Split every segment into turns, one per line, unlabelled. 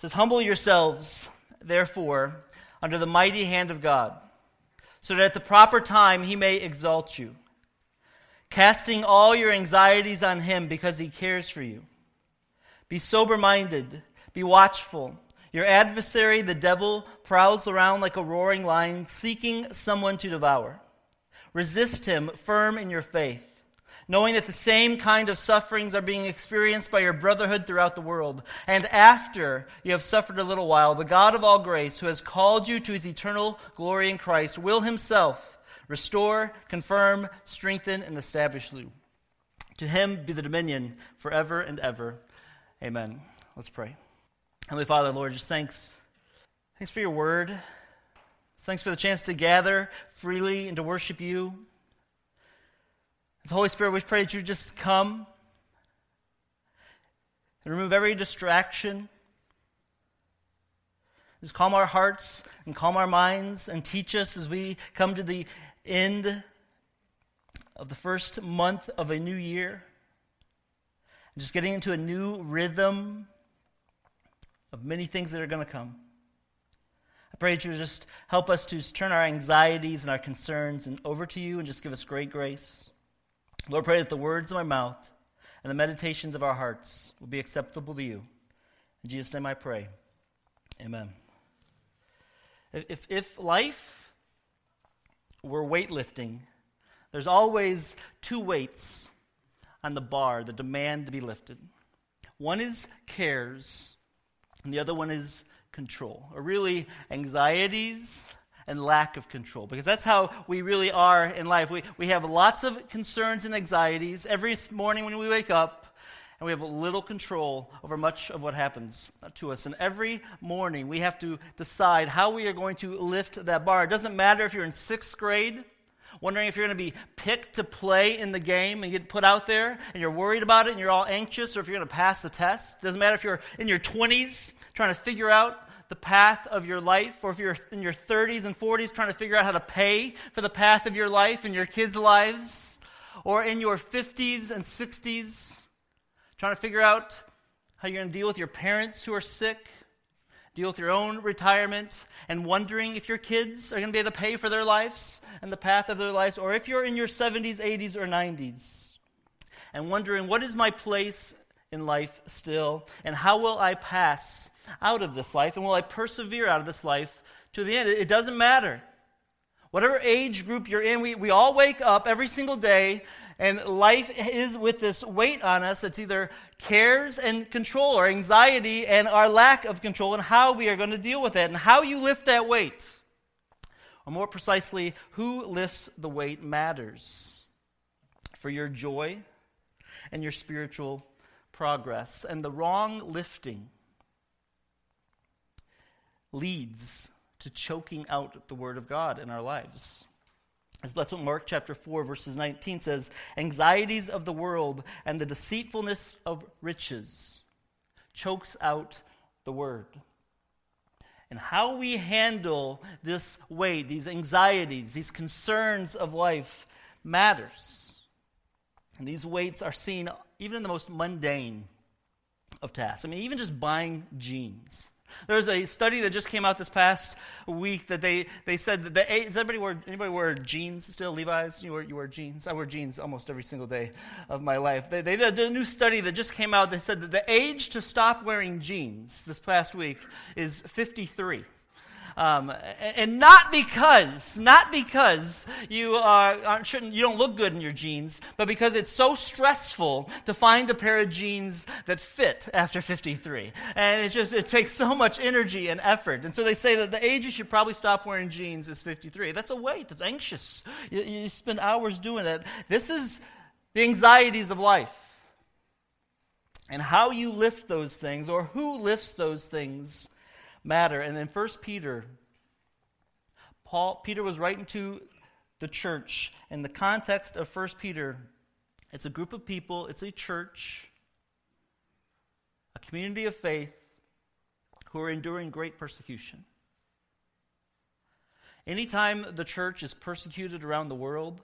says, Humble yourselves, therefore, under the mighty hand of God, so that at the proper time he may exalt you, casting all your anxieties on him because he cares for you. Be sober minded, be watchful. Your adversary, the devil, prowls around like a roaring lion, seeking someone to devour. Resist him firm in your faith knowing that the same kind of sufferings are being experienced by your brotherhood throughout the world. And after you have suffered a little while, the God of all grace, who has called you to his eternal glory in Christ, will himself restore, confirm, strengthen, and establish you. To him be the dominion forever and ever. Amen. Let's pray. Heavenly Father, Lord, just thanks. Thanks for your word. Thanks for the chance to gather freely and to worship you. As Holy Spirit, we pray that you just come and remove every distraction. Just calm our hearts and calm our minds and teach us as we come to the end of the first month of a new year. And Just getting into a new rhythm of many things that are going to come. I pray that you just help us to turn our anxieties and our concerns and over to you and just give us great grace. Lord, pray that the words of my mouth and the meditations of our hearts will be acceptable to you. In Jesus' name I pray. Amen. If, if life were weightlifting, there's always two weights on the bar, the demand to be lifted. One is cares, and the other one is control, or really anxieties and lack of control. Because that's how we really are in life. We, we have lots of concerns and anxieties every morning when we wake up, and we have little control over much of what happens to us. And every morning we have to decide how we are going to lift that bar. It doesn't matter if you're in sixth grade. Wondering if you're going to be picked to play in the game and get put out there and you're worried about it and you're all anxious, or if you're going to pass the test. Doesn't matter if you're in your 20s trying to figure out the path of your life, or if you're in your 30s and 40s trying to figure out how to pay for the path of your life and your kids' lives, or in your 50s and 60s trying to figure out how you're going to deal with your parents who are sick, deal with your own retirement, and wondering if your kids are going to be able to pay for their lives and the path of their lives, or if you're in your 70s, 80s, or 90s and wondering what is my place in life still, and how will I pass out of this life, and will I persevere out of this life to the end? It doesn't matter. Whatever age group you're in, we, we all wake up every single day, and life is with this weight on us. It's either cares and control, or anxiety and our lack of control, and how we are going to deal with it, and how you lift that weight. Or more precisely, who lifts the weight matters for your joy and your spiritual progress. And the wrong lifting leads to choking out the Word of God in our lives. That's what Mark chapter 4, verses 19 says anxieties of the world and the deceitfulness of riches chokes out the Word. And how we handle this weight, these anxieties, these concerns of life matters. And these weights are seen even in the most mundane of tasks. I mean, even just buying jeans. There's a study that just came out this past week that they, they said that the does anybody wear anybody wear jeans still? Levi's? You wear you wear jeans? I wear jeans almost every single day of my life. They, they did a new study that just came out that said that the age to stop wearing jeans this past week is 53 um, and not because, not because you uh, shouldn't, you don't look good in your jeans, but because it's so stressful to find a pair of jeans that fit after 53. And it just, it takes so much energy and effort. And so they say that the age you should probably stop wearing jeans is 53. That's a weight. That's anxious. You, you spend hours doing that. This is the anxieties of life. And how you lift those things, or who lifts those things, matter. And in 1 Peter, Paul, Peter was writing to the church. In the context of 1 Peter, it's a group of people, it's a church, a community of faith who are enduring great persecution. Anytime the church is persecuted around the world,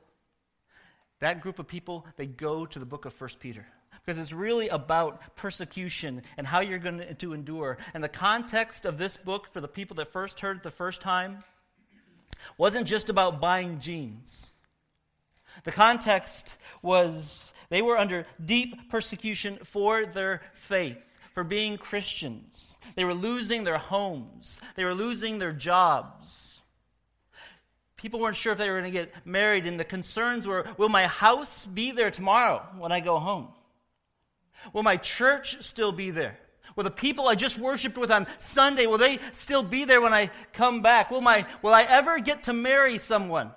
that group of people, they go to the book of 1 Peter because it's really about persecution and how you're going to endure. And the context of this book, for the people that first heard it the first time, wasn't just about buying jeans. The context was they were under deep persecution for their faith, for being Christians. They were losing their homes, they were losing their jobs. People weren't sure if they were going to get married, and the concerns were will my house be there tomorrow when I go home? Will my church still be there? Will the people I just worshiped with on Sunday, will they still be there when I come back? Will, my, will I ever get to marry someone?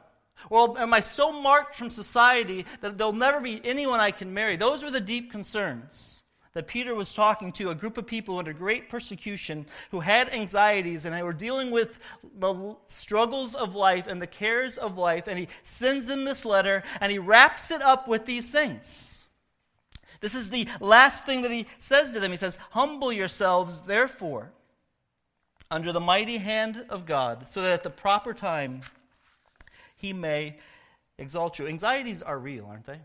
Or am I so marked from society that there'll never be anyone I can marry? Those were the deep concerns that Peter was talking to a group of people under great persecution who had anxieties and they were dealing with the struggles of life and the cares of life. And he sends them this letter and he wraps it up with these things. This is the last thing that he says to them. He says, Humble yourselves, therefore, under the mighty hand of God, so that at the proper time he may exalt you. Anxieties are real, aren't they?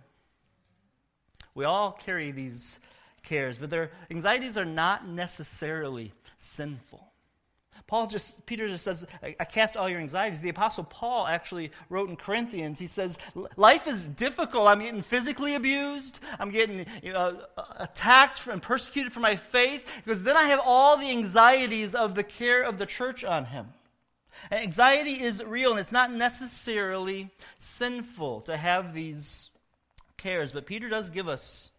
We all carry these cares, but their anxieties are not necessarily sinful. Paul just, Peter just says, I cast all your anxieties. The Apostle Paul actually wrote in Corinthians, he says, Life is difficult. I'm getting physically abused. I'm getting you know, attacked and persecuted for my faith because then I have all the anxieties of the care of the church on him. And anxiety is real and it's not necessarily sinful to have these cares, but Peter does give us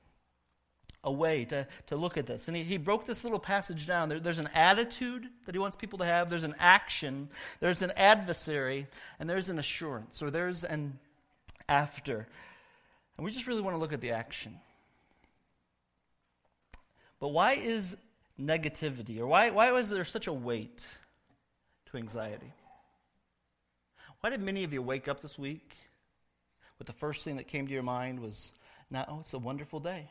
a way to, to look at this. And he, he broke this little passage down. There, there's an attitude that he wants people to have, there's an action, there's an adversary, and there's an assurance, or there's an after. And we just really want to look at the action. But why is negativity, or why, why was there such a weight to anxiety? Why did many of you wake up this week with the first thing that came to your mind was, now, oh, it's a wonderful day?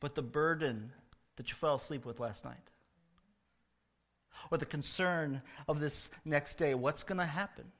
But the burden that you fell asleep with last night. Or the concern of this next day. What's going to happen?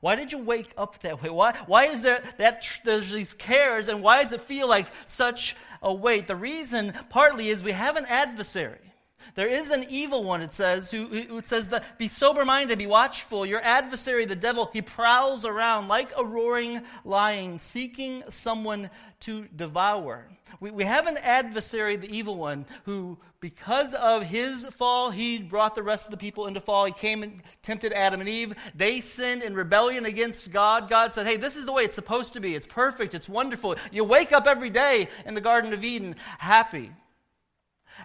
Why did you wake up that way? Why, why is there that there's these cares and why does it feel like such a weight? The reason partly is we have an adversary. There is an evil one, it says, who, who says that be sober minded, be watchful. Your adversary, the devil, he prowls around like a roaring lion, seeking someone to devour. We, we have an adversary, the evil one, who, because of his fall, he brought the rest of the people into fall. He came and tempted Adam and Eve. They sinned in rebellion against God. God said, Hey, this is the way it's supposed to be. It's perfect. It's wonderful. You wake up every day in the Garden of Eden happy.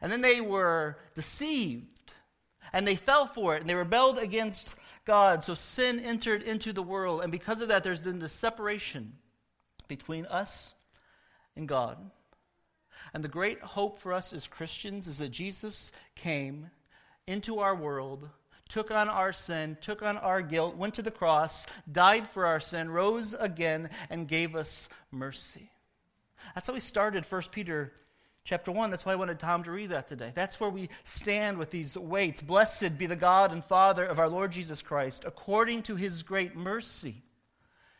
And then they were deceived and they fell for it and they rebelled against God. So sin entered into the world. And because of that, there's been this separation between us and God. And the great hope for us as Christians is that Jesus came into our world, took on our sin, took on our guilt, went to the cross, died for our sin, rose again, and gave us mercy. That's how we started 1 Peter chapter 1. That's why I wanted Tom to read that today. That's where we stand with these weights. Blessed be the God and Father of our Lord Jesus Christ. According to his great mercy,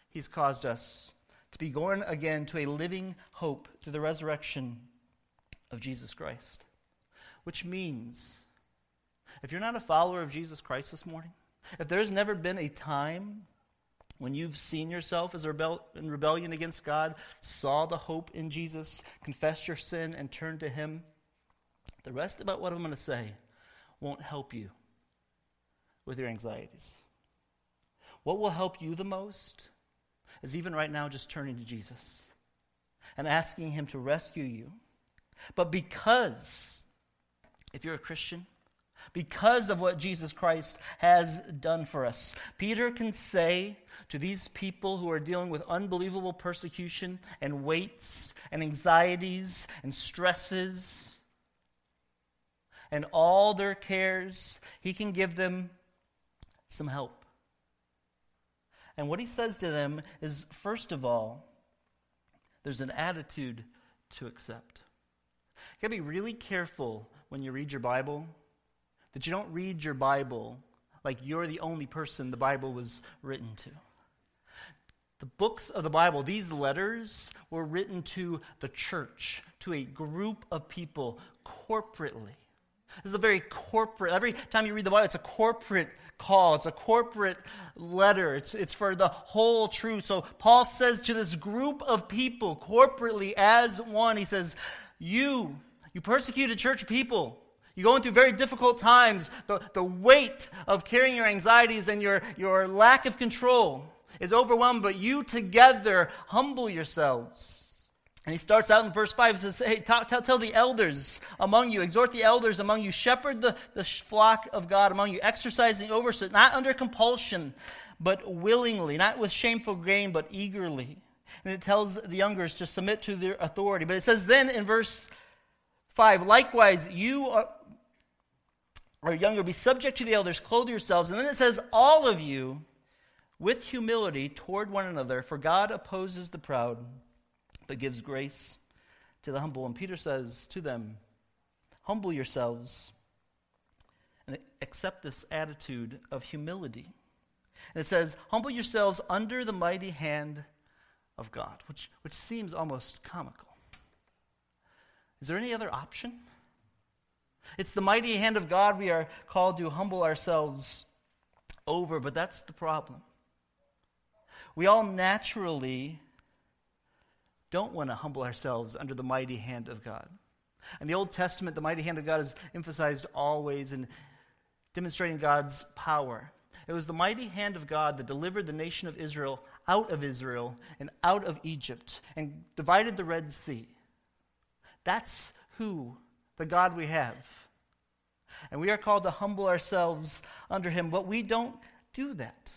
he's caused us to be born again to a living hope through the resurrection of Jesus Christ. Which means, if you're not a follower of Jesus Christ this morning, if there's never been a time when you've seen yourself as rebel- in rebellion against God, saw the hope in Jesus, confessed your sin, and turned to Him, the rest about what I'm going to say won't help you with your anxieties. What will help you the most is even right now just turning to Jesus and asking Him to rescue you. But because, if you're a Christian, because of what Jesus Christ has done for us. Peter can say to these people who are dealing with unbelievable persecution and weights and anxieties and stresses and all their cares, he can give them some help. And what he says to them is first of all, there's an attitude to accept. You gotta be really careful when you read your Bible that you don't read your Bible like you're the only person the Bible was written to. The books of the Bible, these letters were written to the church, to a group of people corporately. This is a very corporate, every time you read the Bible, it's a corporate call, it's a corporate letter, it's, it's for the whole truth. So Paul says to this group of people corporately as one, he says, You, you persecuted church people. You're going through very difficult times. The, the weight of carrying your anxieties and your, your lack of control is overwhelmed, but you together humble yourselves. And he starts out in verse 5. He says, Hey, tell, tell, tell, the elders among you, exhort the elders among you, shepherd the, the flock of God among you, exercising oversight, not under compulsion, but willingly, not with shameful gain, but eagerly. And it tells the youngers to submit to their authority. But it says then in verse 5, likewise, you are, are younger, be subject to the elders, clothe yourselves. And then it says, all of you with humility toward one another, for God opposes the proud but gives grace to the humble. And Peter says to them, Humble yourselves and accept this attitude of humility. And it says, Humble yourselves under the mighty hand of God, which, which seems almost comical. Is there any other option? It's the mighty hand of God we are called to humble ourselves over, but that's the problem. We all naturally don't want to humble ourselves under the mighty hand of God. In the Old Testament, the mighty hand of God is emphasized always in demonstrating God's power. It was the mighty hand of God that delivered the nation of Israel out of Israel and out of Egypt and divided the Red Sea. That's who the God we have. And we are called to humble ourselves under him, but we don't do that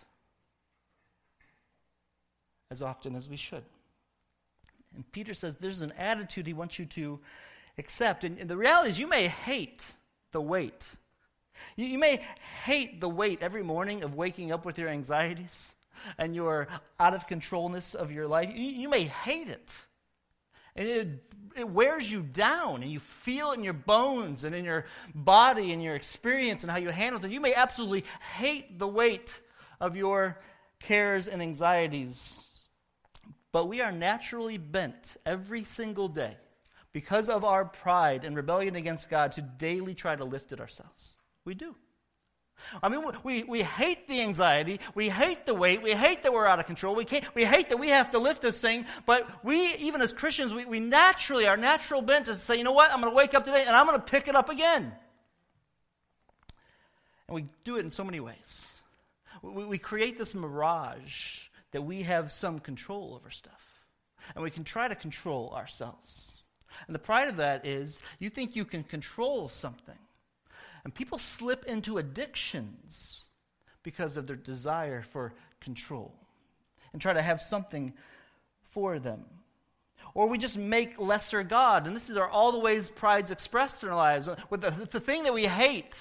as often as we should. And Peter says there's an attitude he wants you to accept. And, and the reality is, you may hate the weight. You, you may hate the weight every morning of waking up with your anxieties and your out of controlness of your life. You, you may hate it. And it, it wears you down, and you feel it in your bones and in your body and your experience and how you handle it. You may absolutely hate the weight of your cares and anxieties. But we are naturally bent every single day because of our pride and rebellion against God to daily try to lift it ourselves. We do. I mean, we, we hate the anxiety. We hate the weight. We hate that we're out of control. We, can't, we hate that we have to lift this thing. But we, even as Christians, we, we naturally, our natural bent is to say, you know what? I'm going to wake up today and I'm going to pick it up again. And we do it in so many ways. We, we create this mirage that we have some control over stuff. And we can try to control ourselves. And the pride of that is you think you can control something. And people slip into addictions because of their desire for control and try to have something for them. Or we just make lesser God. And this is our, all the ways pride's expressed in our lives. With the, the thing that we hate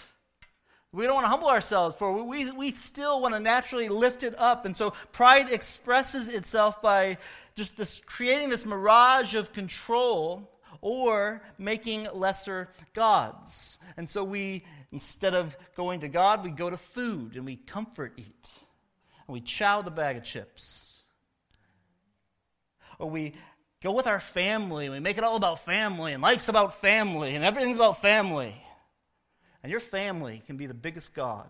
we don't want to humble ourselves for we, we still want to naturally lift it up. And so pride expresses itself by just this creating this mirage of control or making lesser gods. And so we, instead of going to God, we go to food and we comfort eat. And we chow the bag of chips. Or we go with our family and we make it all about family and life's about family and everything's about family. And your family can be the biggest God.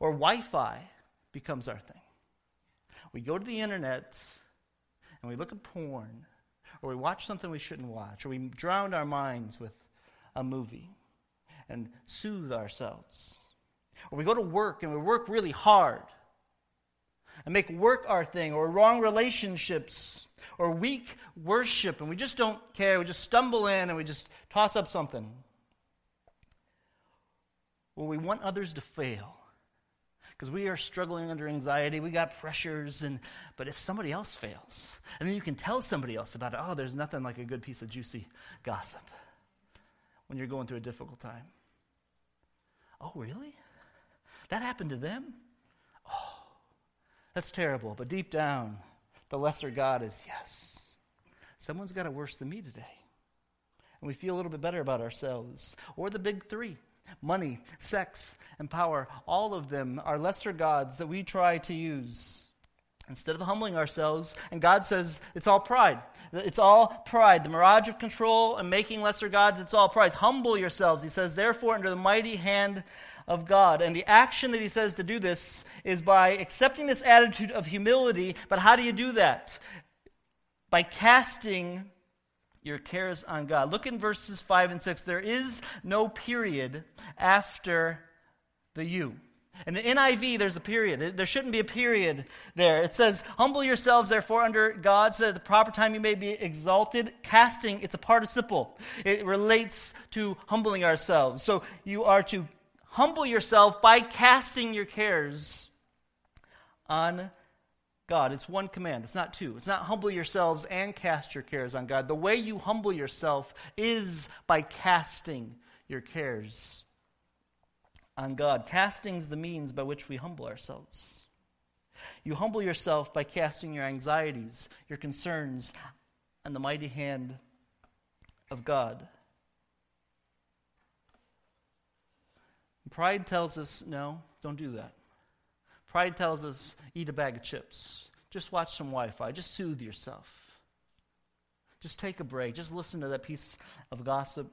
Or Wi Fi becomes our thing. We go to the internet and we look at porn, or we watch something we shouldn't watch, or we drown our minds with a movie and soothe ourselves. Or we go to work and we work really hard and make work our thing, or wrong relationships or weak worship and we just don't care. We just stumble in and we just toss up something. Well, we want others to fail because we are struggling under anxiety. We got pressures, and but if somebody else fails, and then you can tell somebody else about it. Oh, there's nothing like a good piece of juicy gossip when you're going through a difficult time. Oh, really? That happened to them? Oh, that's terrible. But deep down, the lesser God is yes. Someone's got it worse than me today. And we feel a little bit better about ourselves. Or the big three money, sex, and power, all of them are lesser gods that we try to use instead of humbling ourselves. And God says it's all pride. It's all pride. The mirage of control and making lesser gods, it's all pride. Humble yourselves, he says, therefore, under the mighty hand of God. And the action that he says to do this is by accepting this attitude of humility. But how do you do that? By casting your cares on God. Look in verses 5 and 6. There is no period after the you. In the NIV, there's a period. There shouldn't be a period there. It says, Humble yourselves, therefore, under God, so that at the proper time you may be exalted. Casting, it's a participle. It relates to humbling ourselves. So you are to humble yourself by casting your cares on God. It's one command, it's not two. It's not humble yourselves and cast your cares on God. The way you humble yourself is by casting your cares on God. Casting is the means by which we humble ourselves. You humble yourself by casting your anxieties, your concerns on the mighty hand of God. Pride tells us, no, don't do that. Pride tells us eat a bag of chips. Just watch some Wi Fi. Just soothe yourself. Just take a break. Just listen to that piece of gossip.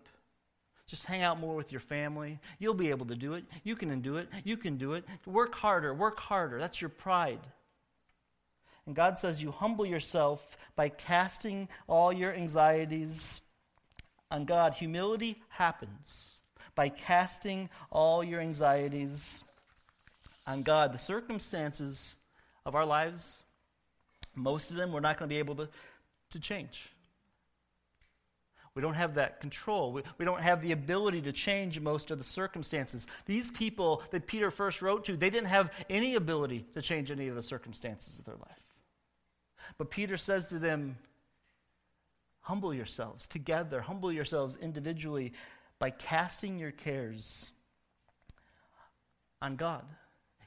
Just hang out more with your family. You'll be able to do it. You can do it. You can do it. Work harder. Work harder. That's your pride. And God says you humble yourself by casting all your anxieties on God. Humility happens by casting all your anxieties on God. The circumstances of our lives, most of them, we're not going to be able to, to change. We don't have that control. We, we don't have the ability to change most of the circumstances. These people that Peter first wrote to, they didn't have any ability to change any of the circumstances of their life. But Peter says to them, Humble yourselves together, humble yourselves individually by casting your cares on God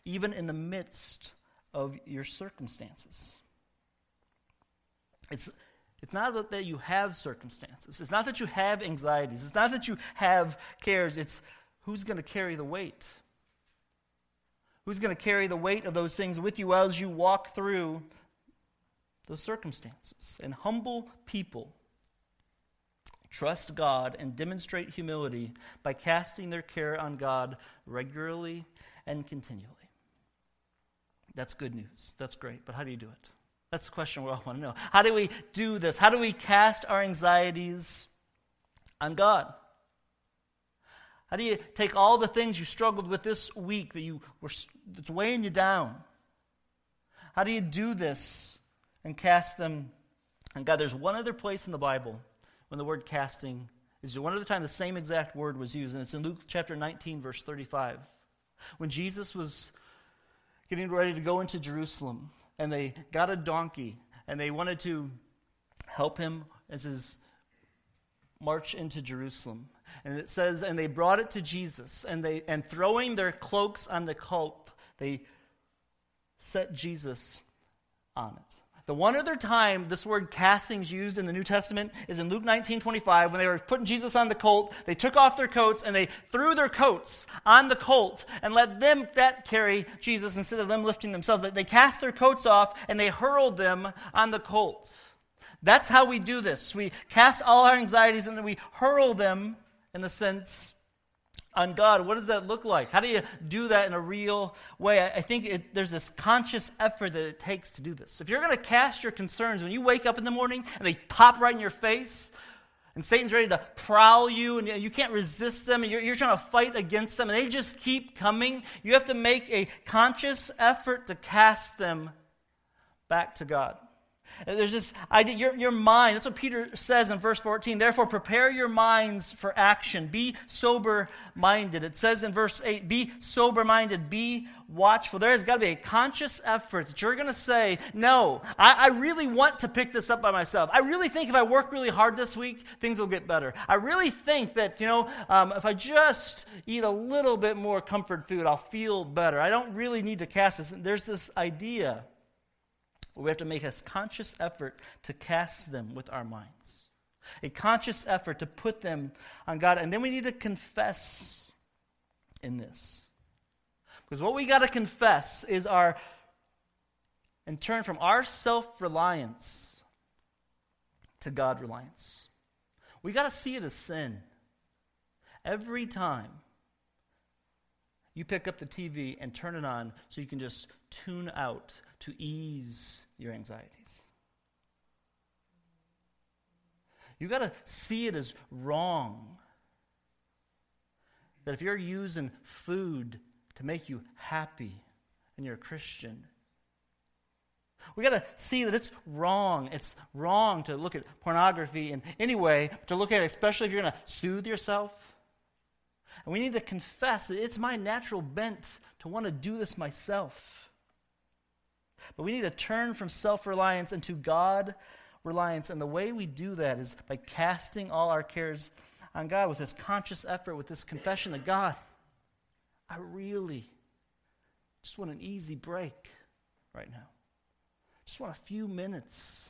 even in the midst of your circumstances. It's, it's not that you have circumstances. It's not that you have anxieties. It's not that you have cares. It's who's going to carry the weight? Who's going to carry the weight of those things with you as you walk through those circumstances? And humble people trust God and demonstrate humility by casting their care on God regularly and continually. That's good news. That's great. But how do you do it? That's the question we all want to know. How do we do this? How do we cast our anxieties on God? How do you take all the things you struggled with this week that you were that's weighing you down? How do you do this and cast them on God? There's one other place in the Bible when the word casting is one other time the same exact word was used, and it's in Luke chapter 19, verse 35. When Jesus was getting ready to go into Jerusalem, and they got a donkey, and they wanted to help him as his march into Jerusalem. And it says, and they brought it to Jesus, and they and throwing their cloaks on the colt, they set Jesus on it. The one other time this word casting is used in the New Testament is in Luke 19 25. When they were putting Jesus on the colt, they took off their coats and they threw their coats on the colt and let them that carry Jesus instead of them lifting themselves. They cast their coats off and they hurled them on the colt. That's how we do this. We cast all our anxieties and we hurl them, in a sense, on God. What does that look like? How do you do that in a real way? I think it, there's this conscious effort that it takes to do this. If you're going to cast your concerns when you wake up in the morning and they pop right in your face, and Satan's ready to prowl you, and you can't resist them, and you're, you're trying to fight against them, and they just keep coming, you have to make a conscious effort to cast them back to God. There's this idea, your, your mind, that's what Peter says in verse 14. Therefore, prepare your minds for action. Be sober minded. It says in verse 8, be sober minded, be watchful. There has got to be a conscious effort that you're going to say, no, I, I, really want to pick this up by myself. I really think if I work really hard this week, things will get better. I really think that, you know, um, if I just eat a little bit more comfort food, I'll feel better. I don't really need to cast this. There's this idea we have to make a conscious effort to cast them with our minds, a conscious effort to put them on God. And then we need to confess in this. Because what we got to confess is our, and turn from our self reliance to God reliance. We got to see it as sin. Every time you pick up the TV and turn it on so you can just tune out to ease your anxieties. You got to see it as wrong. That if you're using food to make you happy and you're a Christian, we got to see that it's wrong. It's wrong to look at pornography in any way, to look at it, especially if you're going to soothe yourself. And we need to confess that it's my natural bent to want to do this myself. But we need to turn from self reliance into God reliance. And the way we do that is by casting all our cares on God with this conscious effort, with this confession that God, I really just want an easy break right now. Just want a few minutes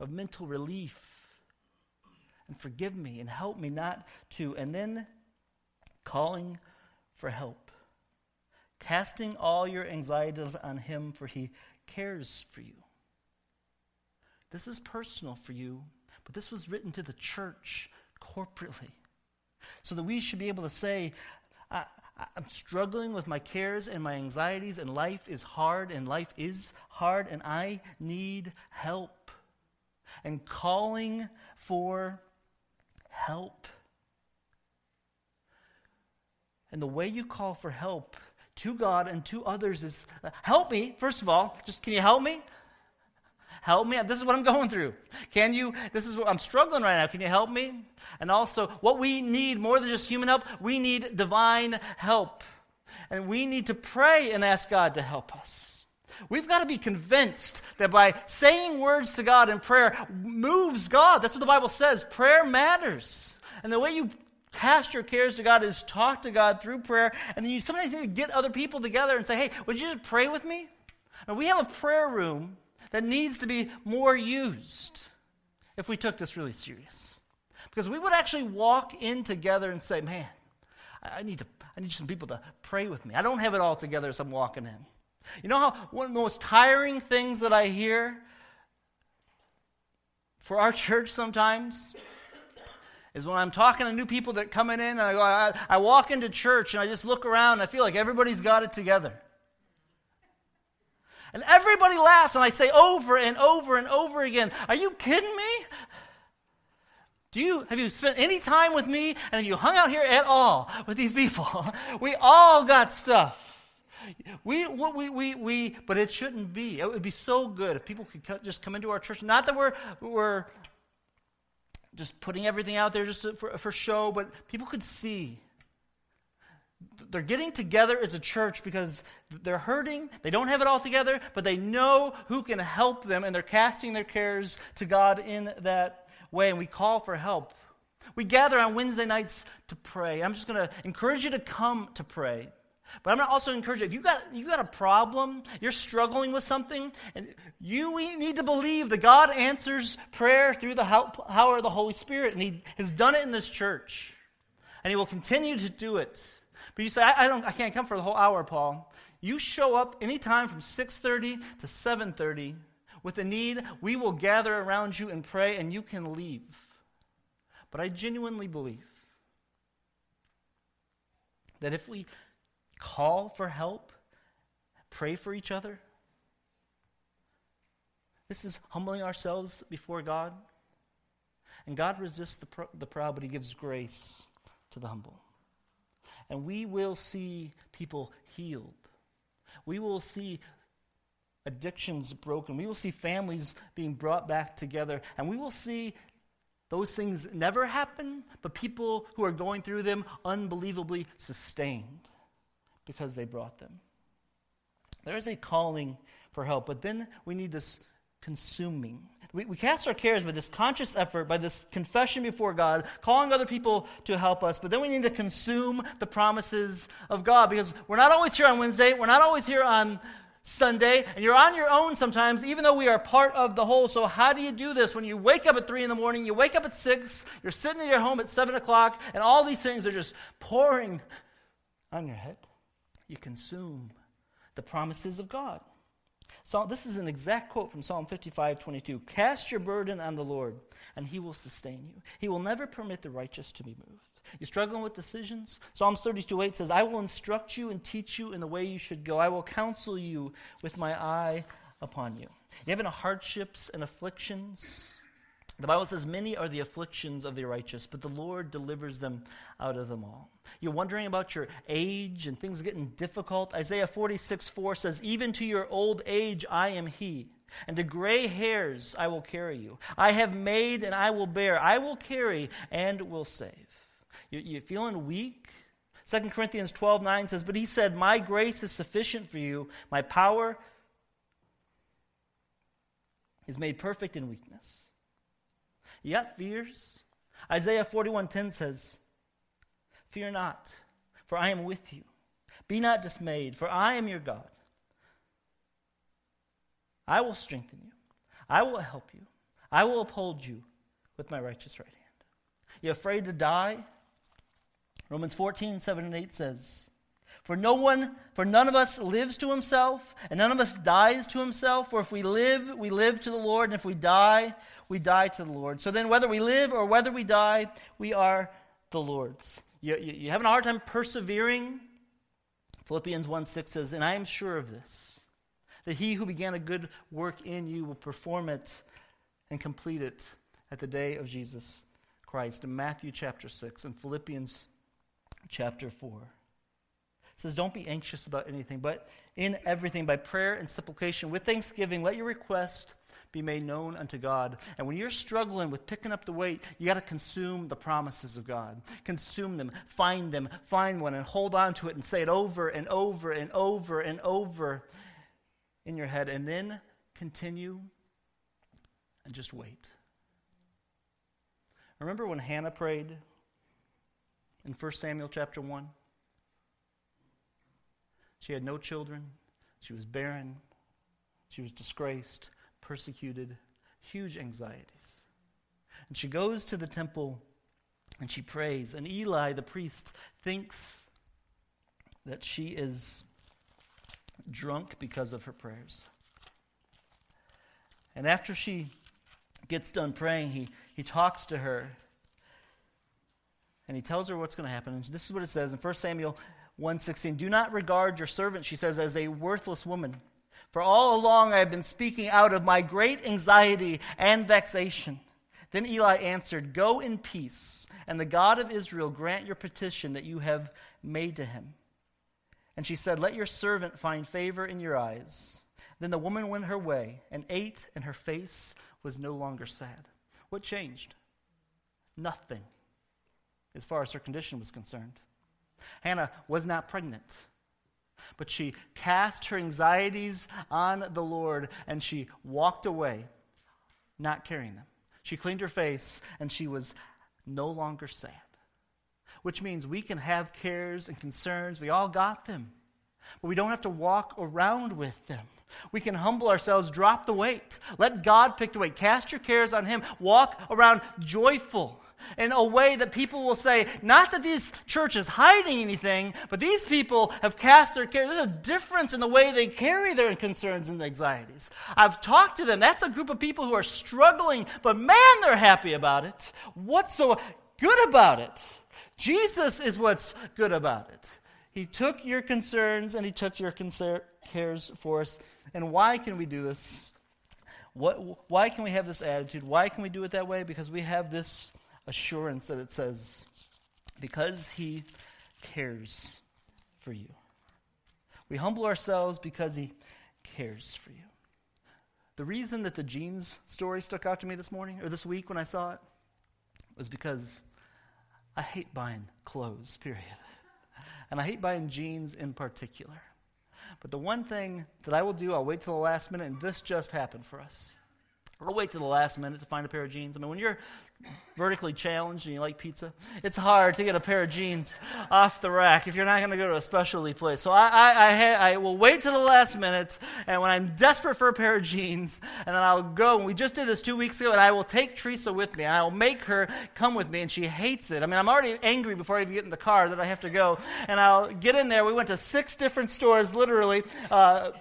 of mental relief. And forgive me and help me not to. And then calling for help. Casting all your anxieties on Him, for He cares for you. This is personal for you, but this was written to the church corporately. So that we should be able to say, I, am struggling with my cares and my anxieties, and life is hard, and life is hard, and I need help. And calling for help. And the way you call for help to God and to others is uh, help me, first of all. Just can you help me? Help me. This is what I'm going through. Can you? This is what I'm struggling right now. Can you help me? And also, what we need more than just human help, we need divine help. And we need to pray and ask God to help us. We've got to be convinced that by saying words to God in prayer moves God. That's what the Bible says. Prayer matters. And the way you cast your cares to God is talk to God through prayer. And then you sometimes need to get other people together and say, hey, would you just pray with me? We have a prayer room that needs to be more used if we took this really serious. Because we would actually walk in together and say, man, I need, to, I need some people to pray with me. I don't have it all together as I'm walking in. You know how one of the most tiring things that I hear for our church sometimes is when I'm talking to new people that coming in and I go, I, I walk into church and I just look around and I feel like everybody's got it together. And everybody laughs, and I say over and over and over again, Are you kidding me? Do you have you spent any time with me and have you hung out here at all with these people? we all got stuff. We, we, we, we, but it shouldn't be. It would be so good if people could just come into our church. Not that we're, we're just putting everything out there just to, for, for show, but people could see they're getting together as a church because they're hurting. They don't have it all together, but they know who can help them, and they're casting their cares to God in that way. And we call for help. We gather on Wednesday nights to pray. I'm just going to encourage you to come to pray. But I'm going to also encourage you if you got, you got a problem, you're struggling with something, and you need to believe that God answers prayer through the power of the Holy Spirit, and He has done it in this church, and He will continue to do it. But you say, I, I, don't, I can't come for the whole hour, Paul. You show up anytime from 6.30 to 7.30 with a need. We will gather around you and pray, and you can leave. But I genuinely believe that if we call for help, pray for each other, this is humbling ourselves before God. And God resists the, pr- the proud, but He gives grace to the humble and we will see people healed. We will see addictions broken. We will see families being brought back together. And we will see those things never happen, but people who are going through them unbelievably sustained because they brought them. There is a calling for help, but then we need this consuming we, we cast our cares by this conscious effort, by this confession before God, calling other people to help us, but then we need to consume the promises of God because we're not always here on Wednesday, we're not always here on Sunday, and you're on your own sometimes, even though we are part of the whole. So, how do you do this? When you wake up at 3 in the morning, you wake up at 6, you're sitting in your home at 7 o'clock, and all these things are just pouring on your head. You consume the promises of God. So this is an exact quote from Psalm 55, 22. Cast your burden on the Lord, and he will sustain you. He will never permit the righteous to be moved. You're struggling with decisions? Psalms 32, 8 says, I will instruct you and teach you in the way you should go. I will counsel you with my eye upon you. You having hardships and afflictions? The Bible says, Many are the afflictions of the righteous, but the Lord delivers them out of them all. You're wondering about your age and things getting difficult. Isaiah 46 4 says, Even to your old age I am He, and to gray hairs I will carry you. I have made and I will bear. I will carry and will save. You're feeling weak? 2 Corinthians 12 9 says, But He said, My grace is sufficient for you, my power is made perfect in weakness. You fears? Isaiah 41:10 says, "Fear not, for I am with you. Be not dismayed, for I am your God. I will strengthen you. I will help you. I will uphold you with my righteous right hand." You afraid to die? Romans 14, 7 and 8 says, For no one, for none of us lives to himself, and none of us dies to himself. For if we live, we live to the Lord, and if we die, we die to the Lord. So then, whether we live or whether we die, we are the Lord's. You, you, you having a hard time persevering? Philippians 1 6 says, And I am sure of this, that he who began a good work in you will perform it and complete it at the day of Jesus Christ. In Matthew chapter 6 and Philippians chapter 4. It says, Don't be anxious about anything, but in everything, by prayer and supplication, with thanksgiving, let your request be made known unto God. And when you're struggling with picking up the weight, you got to consume the promises of God. Consume them, find them, find one, and hold on to it and say it over and over and over and over in your head. And then continue and just wait. Remember when Hannah prayed in 1 Samuel chapter 1? She had no children. She was barren. She was disgraced persecuted, huge anxieties. And she goes to the temple and she prays. And Eli, the priest, thinks that she is drunk because of her prayers. And after she gets done praying, he, he talks to her and he tells her what's going to happen. And this is what it says in 1 Samuel 1:16. Do not regard your servant, she says, as a worthless woman. For all along I have been speaking out of my great anxiety and vexation. Then Eli answered, Go in peace, and the God of Israel grant your petition that you have made to him. And she said, Let your servant find favor in your eyes. Then the woman went her way and ate, and her face was no longer sad. What changed? Nothing, as far as her condition was concerned. Hannah was not pregnant. But she cast her anxieties on the Lord and she walked away, not carrying them. She cleaned her face and she was no longer sad. Which means we can have cares and concerns. We all got them. But we don't have to walk around with them. We can humble ourselves, drop the weight. Let God pick the weight. Cast your cares on Him. Walk around joyful in a way that people will say, not that these churches hiding anything, but these people have cast their care. There's a difference in the way they carry their concerns and anxieties. I've talked to them. That's a group of people who are struggling, but man, they're happy about it. What's so good about it? Jesus is what's good about it. He took your concerns and he took your concer- cares for us. And why can we do this? What, why can we have this attitude? Why can we do it that way? Because we have this assurance that it says, because he cares for you. We humble ourselves because he cares for you. The reason that the jeans story stuck out to me this morning or this week when I saw it was because I hate buying clothes, period. And I hate buying jeans in particular. But the one thing that I will do, I'll wait till the last minute, and this just happened for us. I'll wait till the last minute to find a pair of jeans. I mean, when you're vertically challenged and you like pizza, it's hard to get a pair of jeans off the rack if you're not going to go to a specialty place. So I, I, I, ha- I, will wait to the last minute, and when I'm desperate for a pair of jeans, and then I'll go. And we just did this two weeks ago, and I will take Teresa with me, and I will make her come with me, and she hates it. I mean, I'm already angry before I even get in the car that I have to go, and I'll get in there. We went to six different stores, literally. Uh, uh,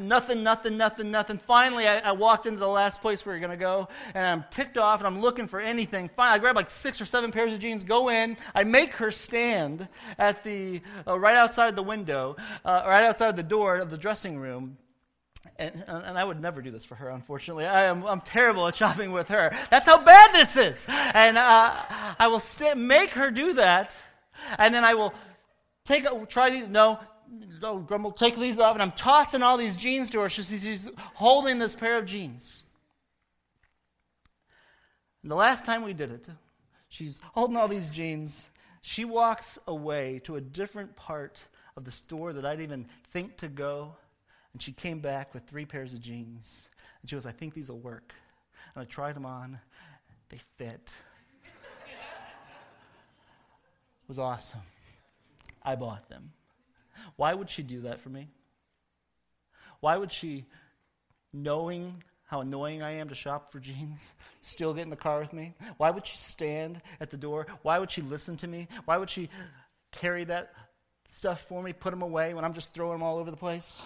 nothing, nothing, nothing, nothing. Finally, I, I, walked into the last place we were going to go, and I'm ticked off, and I'm looking for anything. Finally, I grab like six or seven pairs of jeans, go in. I make her stand at the uh, right outside the window, uh, right outside the door of the dressing room. And, and, I would never do this for her, unfortunately. I am, I'm terrible at shopping with her. That's how bad this is. And uh, I will st- make her do that, and then I will take try these. No, oh, Grumble, take these off. And I'm tossing all these jeans to her. She's, she's holding this pair of jeans. And the last time we did it, she's holding all these jeans. She walks away to a different part of the store that I didn't even think to go. And she came back with three pairs of jeans. And she goes, I think these will work. And I tried them on. They fit. it was awesome. I bought them. Why would she do that for me? Why would she, knowing how annoying I am to shop for jeans, still get in the car with me? Why would she stand at the door? Why would she listen to me? Why would she carry that stuff for me, put them away when I'm just throwing them all over the place?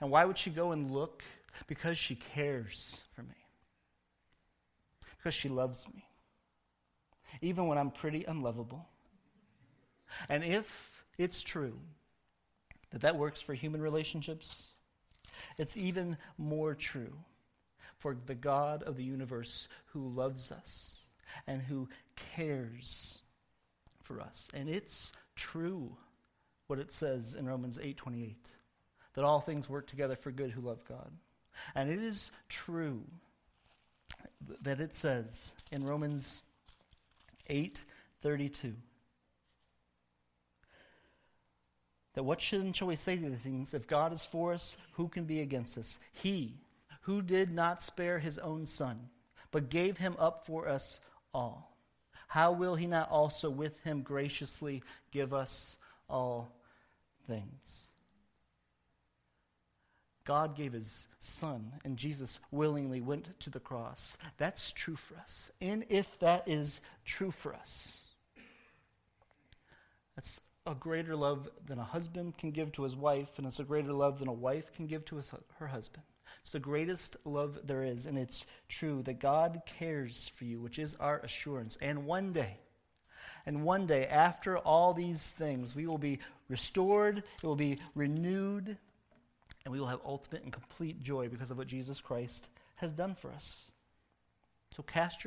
And why would she go and look? Because she cares for me. Because she loves me. Even when I'm pretty unlovable. And if it's true that that works for human relationships, it's even more true for the God of the universe who loves us and who cares for us. And it's true what it says in Romans 8:28 that all things work together for good who love God. And it is true that it says in Romans 8:32 that what should, shall we say to these things? If God is for us, who can be against us? He who did not spare his own son, but gave him up for us all. How will he not also with him graciously give us all things? God gave his son, and Jesus willingly went to the cross. That's true for us. And if that is true for us, that's a greater love than a husband can give to his wife, and it's a greater love than a wife can give to his, her husband. It's the greatest love there is, and it's true that God cares for you, which is our assurance. And one day, and one day, after all these things, we will be restored, it will be renewed, and we will have ultimate and complete joy because of what Jesus Christ has done for us. So cast your